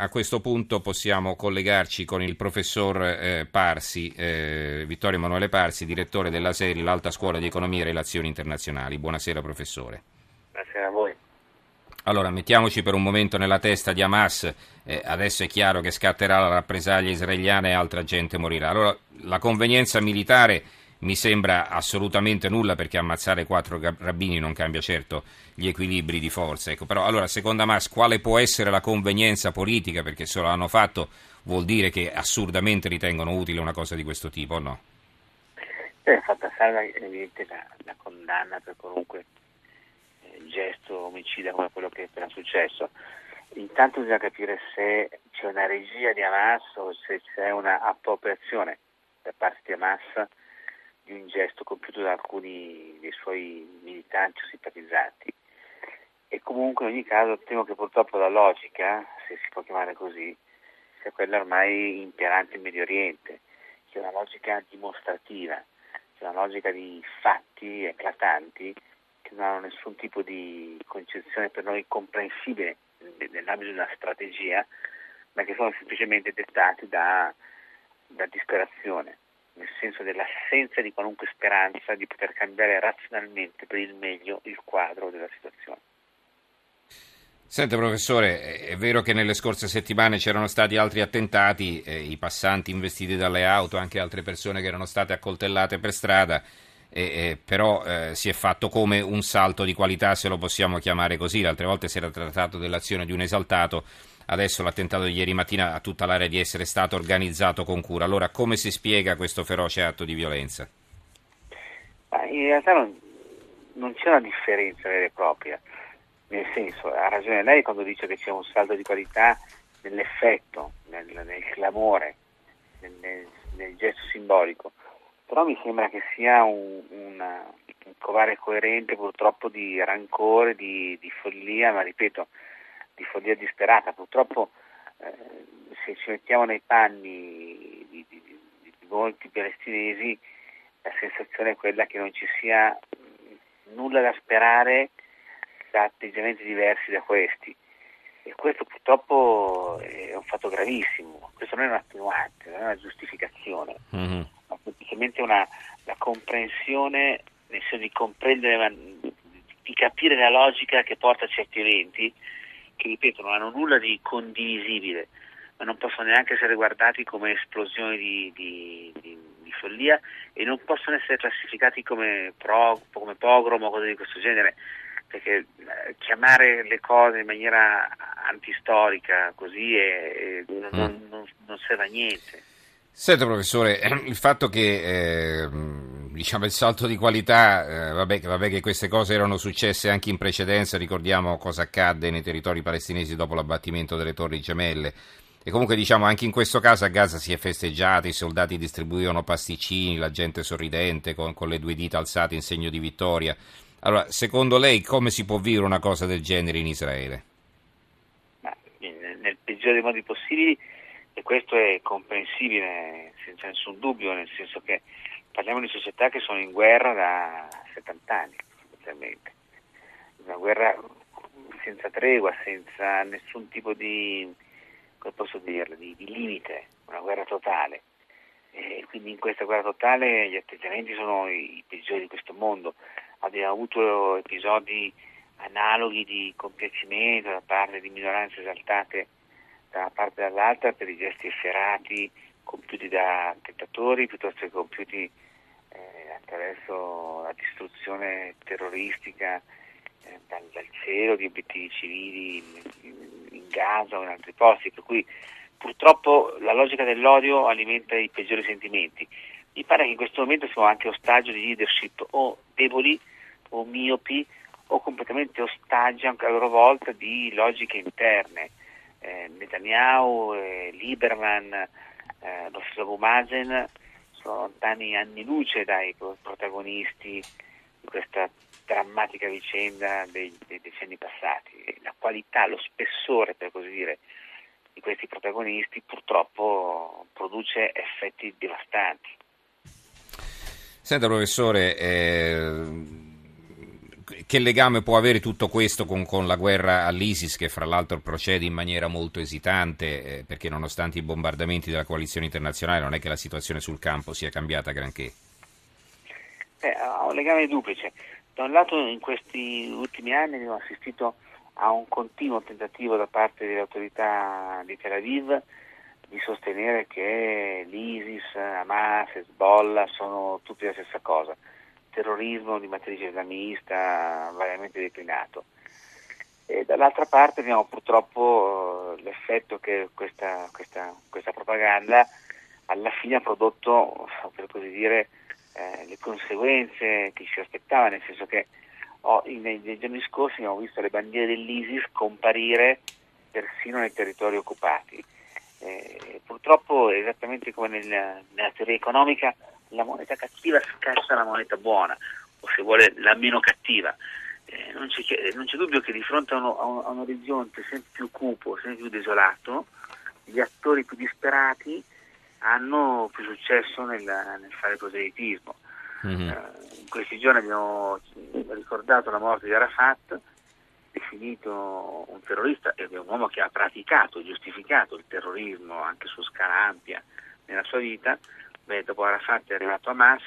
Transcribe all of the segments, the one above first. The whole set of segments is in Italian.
A questo punto possiamo collegarci con il professor eh, Parsi, eh, Vittorio Emanuele Parsi, direttore della SERI, l'Alta Scuola di Economia e Relazioni Internazionali. Buonasera professore. Buonasera a voi. Allora, mettiamoci per un momento nella testa di Hamas, eh, adesso è chiaro che scatterà la rappresaglia israeliana e altra gente morirà. Allora, la convenienza militare mi sembra assolutamente nulla perché ammazzare quattro rabbini non cambia certo gli equilibri di forza. Ecco, però allora, secondo Hamas, quale può essere la convenienza politica? Perché se lo hanno fatto vuol dire che assurdamente ritengono utile una cosa di questo tipo, o no? È fatta salva evidente la, la, condanna per qualunque eh, gesto omicida come quello che è appena successo. Intanto bisogna capire se c'è una regia di Hamas o se c'è una appropriazione da parte di Hamas di un gesto compiuto da alcuni dei suoi militanti o simpatizzanti. E comunque in ogni caso temo che purtroppo la logica, se si può chiamare così, sia quella ormai imperante in Medio Oriente, che è una logica dimostrativa, che è una logica di fatti eclatanti che non hanno nessun tipo di concezione per noi comprensibile nell'ambito di una strategia, ma che sono semplicemente dettati da, da disperazione nel senso dell'assenza di qualunque speranza di poter cambiare razionalmente per il meglio il quadro della situazione. Senta professore, è vero che nelle scorse settimane c'erano stati altri attentati, eh, i passanti investiti dalle auto, anche altre persone che erano state accoltellate per strada, eh, eh, però si è fatto come un salto di qualità, se lo possiamo chiamare così. L'altre volte si era trattato dell'azione di un esaltato, Adesso l'attentato di ieri mattina ha tutta l'area di essere stato organizzato con cura. Allora come si spiega questo feroce atto di violenza? In realtà non, non c'è una differenza vera e propria, nel senso, ha ragione lei quando dice che c'è un salto di qualità nell'effetto, nel, nel clamore, nel, nel, nel, gesto simbolico, però mi sembra che sia un, una, un covare coerente purtroppo di rancore, di, di follia, ma ripeto, di follia disperata. Purtroppo eh, se ci mettiamo nei panni di, di, di, molti palestinesi la sensazione è quella che non ci sia nulla da sperare da atteggiamenti diversi da questi. E questo purtroppo è un fatto gravissimo, questo non è un attenuante, non è una giustificazione, mm-hmm. ma semplicemente una, la comprensione, nel senso di comprendere, di capire la logica che porta a certi eventi che ripeto non hanno nulla di condivisibile, ma non possono neanche essere guardati come esplosioni di, di, di, di follia e non possono essere classificati come, pro, come pogrom o cose di questo genere, perché eh, chiamare le cose in maniera antistorica così è, è, non, mm. non, non serve a niente. Senta professore, il fatto che eh, diciamo il salto di qualità, eh, vabbè, vabbè, che queste cose erano successe anche in precedenza, ricordiamo cosa accadde nei territori palestinesi dopo l'abbattimento delle torri gemelle. E comunque diciamo anche in questo caso a Gaza si è festeggiato, i soldati distribuivano pasticcini, la gente sorridente con, con le due dita alzate in segno di vittoria. Allora, secondo lei come si può vivere una cosa del genere in Israele? Ma, nel peggiore dei modi possibili e questo è comprensibile senza nessun dubbio, nel senso che parliamo di società che sono in guerra da 70 anni, sostanzialmente. Una guerra senza tregua, senza nessun tipo di, dirlo, di, di limite, una guerra totale. E quindi in questa guerra totale gli atteggiamenti sono i, peggiori di questo mondo. Abbiamo avuto episodi analoghi di compiacimento da parte di minoranze esaltate da una parte e dall'altra per i gesti efferati compiuti da attentatori piuttosto che compiuti attraverso la distruzione terroristica eh, dal, dal, cielo di obiettivi civili in, in, Gaza o in altri posti, per cui purtroppo la logica dell'odio alimenta i peggiori sentimenti. Mi pare che in questo momento siamo anche ostaggio di leadership o deboli o miopi o completamente ostaggio anche a loro volta di logiche interne eh, Netanyahu, eh, Lieberman, eh, lo stesso Mazen sono lontani anni luce dai protagonisti di questa drammatica vicenda dei, dei decenni passati. La qualità, lo spessore, per così dire, di questi protagonisti purtroppo produce effetti devastanti. Senta professore, eh, che legame può avere tutto questo con, con, la guerra all'ISIS, che fra l'altro procede in maniera molto esitante, eh, perché nonostante i bombardamenti della coalizione internazionale non è che la situazione sul campo sia cambiata granché? Eh, ha un legame duplice. Da un lato in questi ultimi anni abbiamo assistito a un continuo tentativo da parte delle autorità di Tel Aviv di sostenere che l'ISIS, Hamas, Hezbollah sono tutti la stessa cosa, terrorismo di matrice islamista variamente declinato. E dall'altra parte abbiamo purtroppo eh, l'effetto che questa, questa, questa, propaganda alla fine ha prodotto, per così dire, eh, le conseguenze che si aspettava, nel senso che oh, nei, nei giorni scorsi abbiamo visto le bandiere dell'ISIS comparire persino nei territori occupati eh, purtroppo, esattamente come nel, nella teoria economica, la moneta cattiva scassa la moneta buona, o se vuole la meno cattiva. Eh, non, c'è, non, c'è, dubbio che di fronte a, uno, a, un, a, un, orizzonte sempre più cupo, sempre più desolato, gli attori più disperati hanno più successo nel, nel fare proselitismo. Mm-hmm. Eh, in questi giorni abbiamo ricordato la morte di Arafat, definito un terrorista ed è un uomo che ha praticato, giustificato il terrorismo anche su scala ampia nella sua vita, beh, dopo Arafat è arrivato Hamas,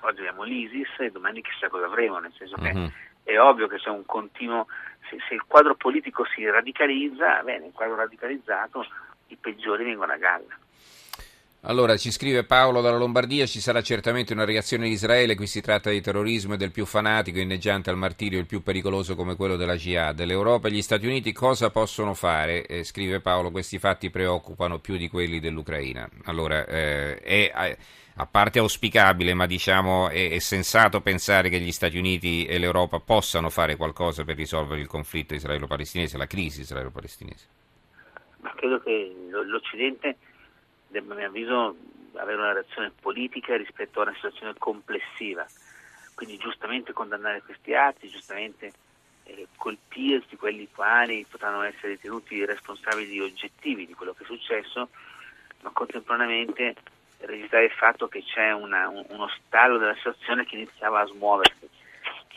oggi abbiamo l'ISIS e domani chissà cosa avremo, nel senso che mm-hmm. è ovvio che c'è un continuo, se, se, il quadro politico si radicalizza, bene, il quadro radicalizzato i peggiori vengono a galla. Allora, ci scrive Paolo dalla Lombardia, ci sarà certamente una reazione di Israele, qui si tratta di terrorismo e del più fanatico, inneggiante al martirio, il più pericoloso come quello della jihad. L'Europa e gli Stati Uniti cosa possono fare? Eh, scrive Paolo, questi fatti preoccupano più di quelli dell'Ucraina. Allora, eh, è a parte auspicabile, ma diciamo è, è sensato pensare che gli Stati Uniti e l'Europa possano fare qualcosa per risolvere il conflitto israelo-palestinese, la crisi israelo-palestinese? Ma credo che l'Occidente a mio avviso avere una reazione politica rispetto a una situazione complessiva. Quindi giustamente condannare questi atti, giustamente eh, colpirsi quelli quali potranno essere ritenuti responsabili oggettivi di quello che è successo, ma contemporaneamente registrare il fatto che c'è una, un, uno stallo della situazione che iniziava a smuoversi.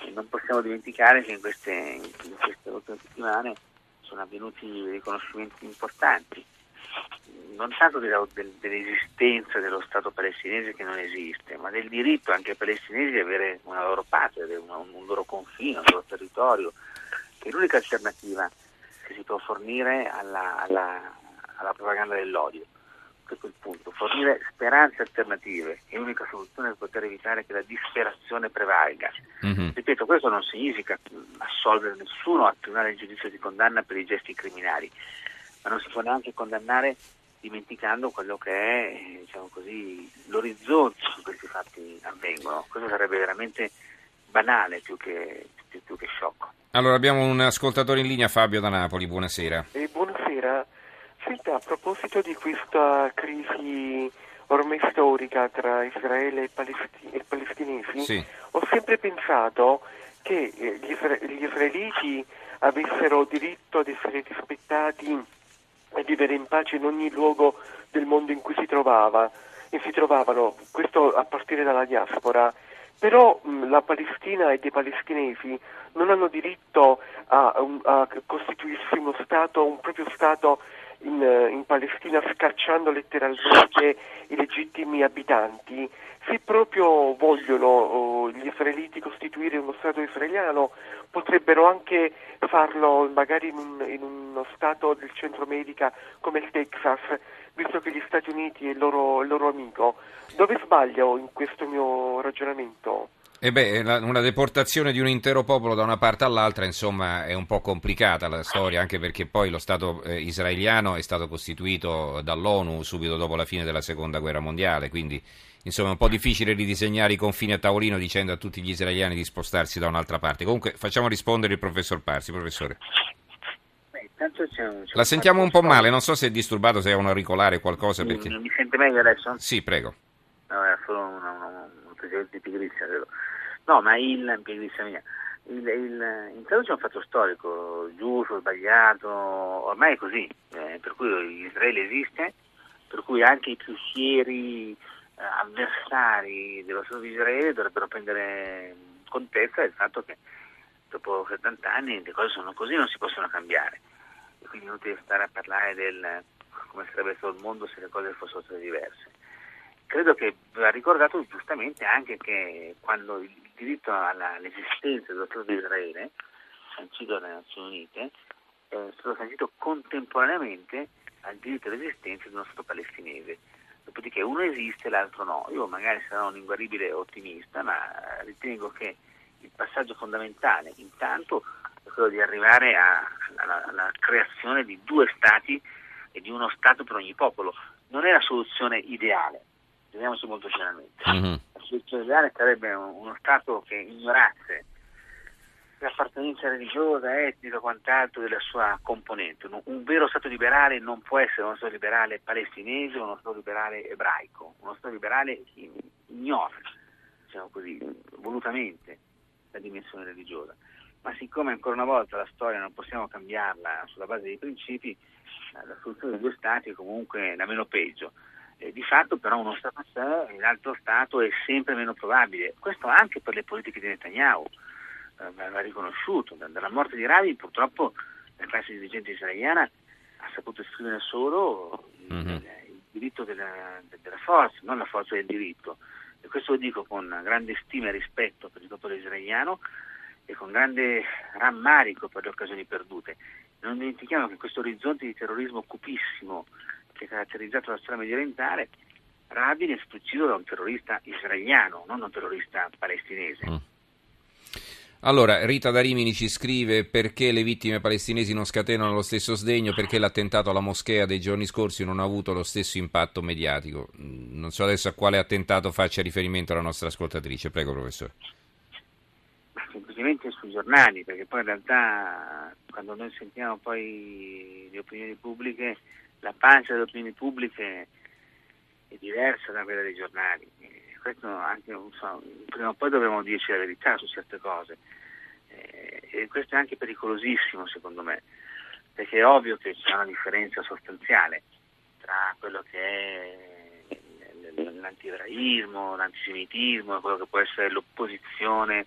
E non possiamo dimenticare che in queste, in queste ultime settimane sono avvenuti riconoscimenti importanti non tanto della, del, dell'esistenza dello Stato palestinese che non esiste, ma del diritto anche ai palestinesi di avere una loro patria, una, un loro confine, un loro territorio, che è l'unica alternativa che si può fornire alla, alla, alla propaganda dell'odio. Questo è il punto, fornire speranze alternative è l'unica soluzione per poter evitare che la disperazione prevalga. Mm-hmm. Ripeto, questo non significa assolvere nessuno a tribunale in giudizio di condanna per i gesti criminali, ma non si può neanche condannare dimenticando quello che è diciamo così, l'orizzonte su cui questi fatti avvengono. Questo sarebbe veramente banale più che, più, più che sciocco. Allora abbiamo un ascoltatore in linea, Fabio da Napoli, buonasera. Eh, buonasera, senta, a proposito di questa crisi ormai storica tra Israele e, palesti- e palestinesi, sì. ho sempre pensato che eh, gli, isra- gli israeliti avessero diritto ad essere rispettati e vivere in pace in ogni luogo del mondo in cui si trovava e si trovavano, questo a partire dalla diaspora. Però mh, la Palestina e i palestinesi non hanno diritto a, a costituirsi uno Stato, un proprio Stato in, in, Palestina scacciando letteralmente i legittimi abitanti. Se proprio vogliono oh, gli israeliti costituire uno Stato israeliano, potrebbero anche farlo magari in, un, in uno Stato del centro America come il Texas, visto che gli Stati Uniti è il loro, il loro amico. Dove sbaglio in questo mio ragionamento? E beh, una deportazione di un intero popolo da una parte all'altra, insomma, è un po' complicata la storia, anche perché poi lo Stato eh, israeliano è stato costituito dall'ONU subito dopo la fine della Seconda Guerra Mondiale, quindi insomma è un po' difficile ridisegnare i confini a tavolino dicendo a tutti gli israeliani di spostarsi da un'altra parte. Comunque facciamo rispondere il professor Parsi, professore. La sentiamo un po' male, non so se è disturbato, se è un auricolare o qualcosa. Perché... Mi, sente meglio adesso? Sì, prego. No, è solo una, una, un precedente di pigrizia, credo. No, ma il, mia, il, il, intanto c'è un fatto storico, giusto, sbagliato, ormai è così, eh, per cui Israele esiste, per cui anche i più fieri eh, avversari dello Stato di Israele dovrebbero prendere contezza del fatto che dopo 70 anni le cose sono così, non si possono cambiare. E quindi non devi stare a parlare del come sarebbe stato il mondo se le cose fossero state diverse. Credo che va ricordato giustamente anche che quando il diritto all'esistenza dello Stato di Israele, sancito dalle Nazioni Unite, è stato sancito contemporaneamente al diritto all'esistenza di uno Stato palestinese. Dopodiché uno esiste e l'altro no. Io magari sarò un inguaribile ottimista, ma ritengo che il passaggio fondamentale intanto è quello di arrivare a, alla, alla creazione di due Stati e di uno Stato per ogni popolo. Non è la soluzione ideale, vediamoci molto chiaramente. Mm-hmm. La soluzione ideale sarebbe uno Stato che ignorasse l'appartenenza religiosa, etnica, quant'altro della sua componente. Un vero Stato liberale non può essere uno Stato liberale palestinese o uno Stato liberale ebraico. Uno Stato liberale ignora, diciamo così, volutamente la dimensione religiosa. Ma siccome ancora una volta la storia non possiamo cambiarla sulla base dei principi, la soluzione dei due Stati è comunque la meno peggio. Eh, di fatto però uno Stato a sé e l'altro Stato è sempre meno probabile. Questo anche per le politiche di Netanyahu eh, va riconosciuto. Dalla morte di Ravi purtroppo la classe dirigente israeliana ha saputo esprimere solo mm-hmm. il, il, diritto della, della, forza, non la forza del diritto. E questo lo dico con grande stima e rispetto per il popolo israeliano e con grande rammarico per le occasioni perdute. Non dimentichiamo che questo orizzonte di terrorismo cupissimo caratterizzato la storia medio orientale, Rabin è stato ucciso da un terrorista israeliano, non un terrorista palestinese. Mm. Allora, Rita da Rimini ci scrive perché le vittime palestinesi non scatenano lo stesso sdegno, perché l'attentato alla moschea dei giorni scorsi non ha avuto lo stesso impatto mediatico. Mm, non so adesso a quale attentato faccia riferimento la nostra ascoltatrice. Prego, professore. Semplicemente sui giornali, perché poi in realtà quando noi sentiamo poi le opinioni pubbliche, la pancia delle opinioni pubbliche è diversa da quella dei giornali questo anche, so, prima o poi dovremo dirci la verità su certe cose. Eh, e questo è anche pericolosissimo secondo me, perché è ovvio che c'è una differenza sostanziale tra quello che è l'antiebraismo, l'antisemitismo e quello che può essere l'opposizione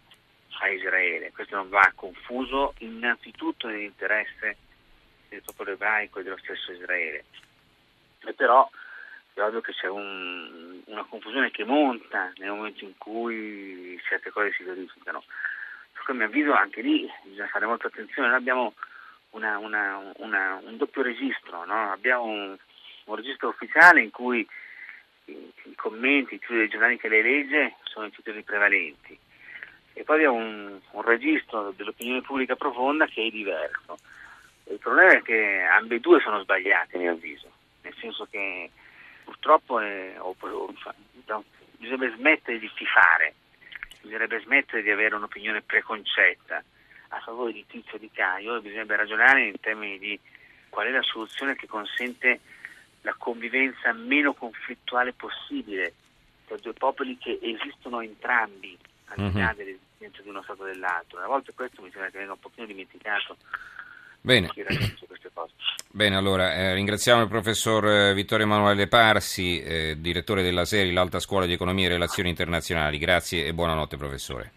a Israele. Questo non va confuso innanzitutto nell'interesse del popolo ebraico e dello stesso Israele. E però è ovvio che c'è un, una confusione che monta nel momento in cui certe cose si verificano. Per a mio avviso anche lì bisogna fare molta attenzione, noi abbiamo una, una, una, un doppio registro, no? abbiamo un, un, registro ufficiale in cui i, commenti, i dei giornali che lei legge sono i titoli prevalenti e poi abbiamo un, un registro dell'opinione pubblica profonda che è diverso. Il problema è che ambedue sono sbagliati a mio avviso, nel senso che purtroppo è, o, o, no, bisognerebbe smettere di tifare, bisognerebbe smettere di avere un'opinione preconcetta a favore di Tizio e di Caio e bisognerebbe ragionare in termini di qual è la soluzione che consente la convivenza meno conflittuale possibile tra due popoli che esistono entrambi al di là mm-hmm. dell'esistenza di uno Stato e dell'altro. A volte questo mi sembra che venga un pochino dimenticato. Bene. Bene, allora eh, ringraziamo il professor eh, Vittorio Emanuele Parsi, eh, direttore della serie L'Alta Scuola di Economia e Relazioni Internazionali. Grazie e buonanotte professore.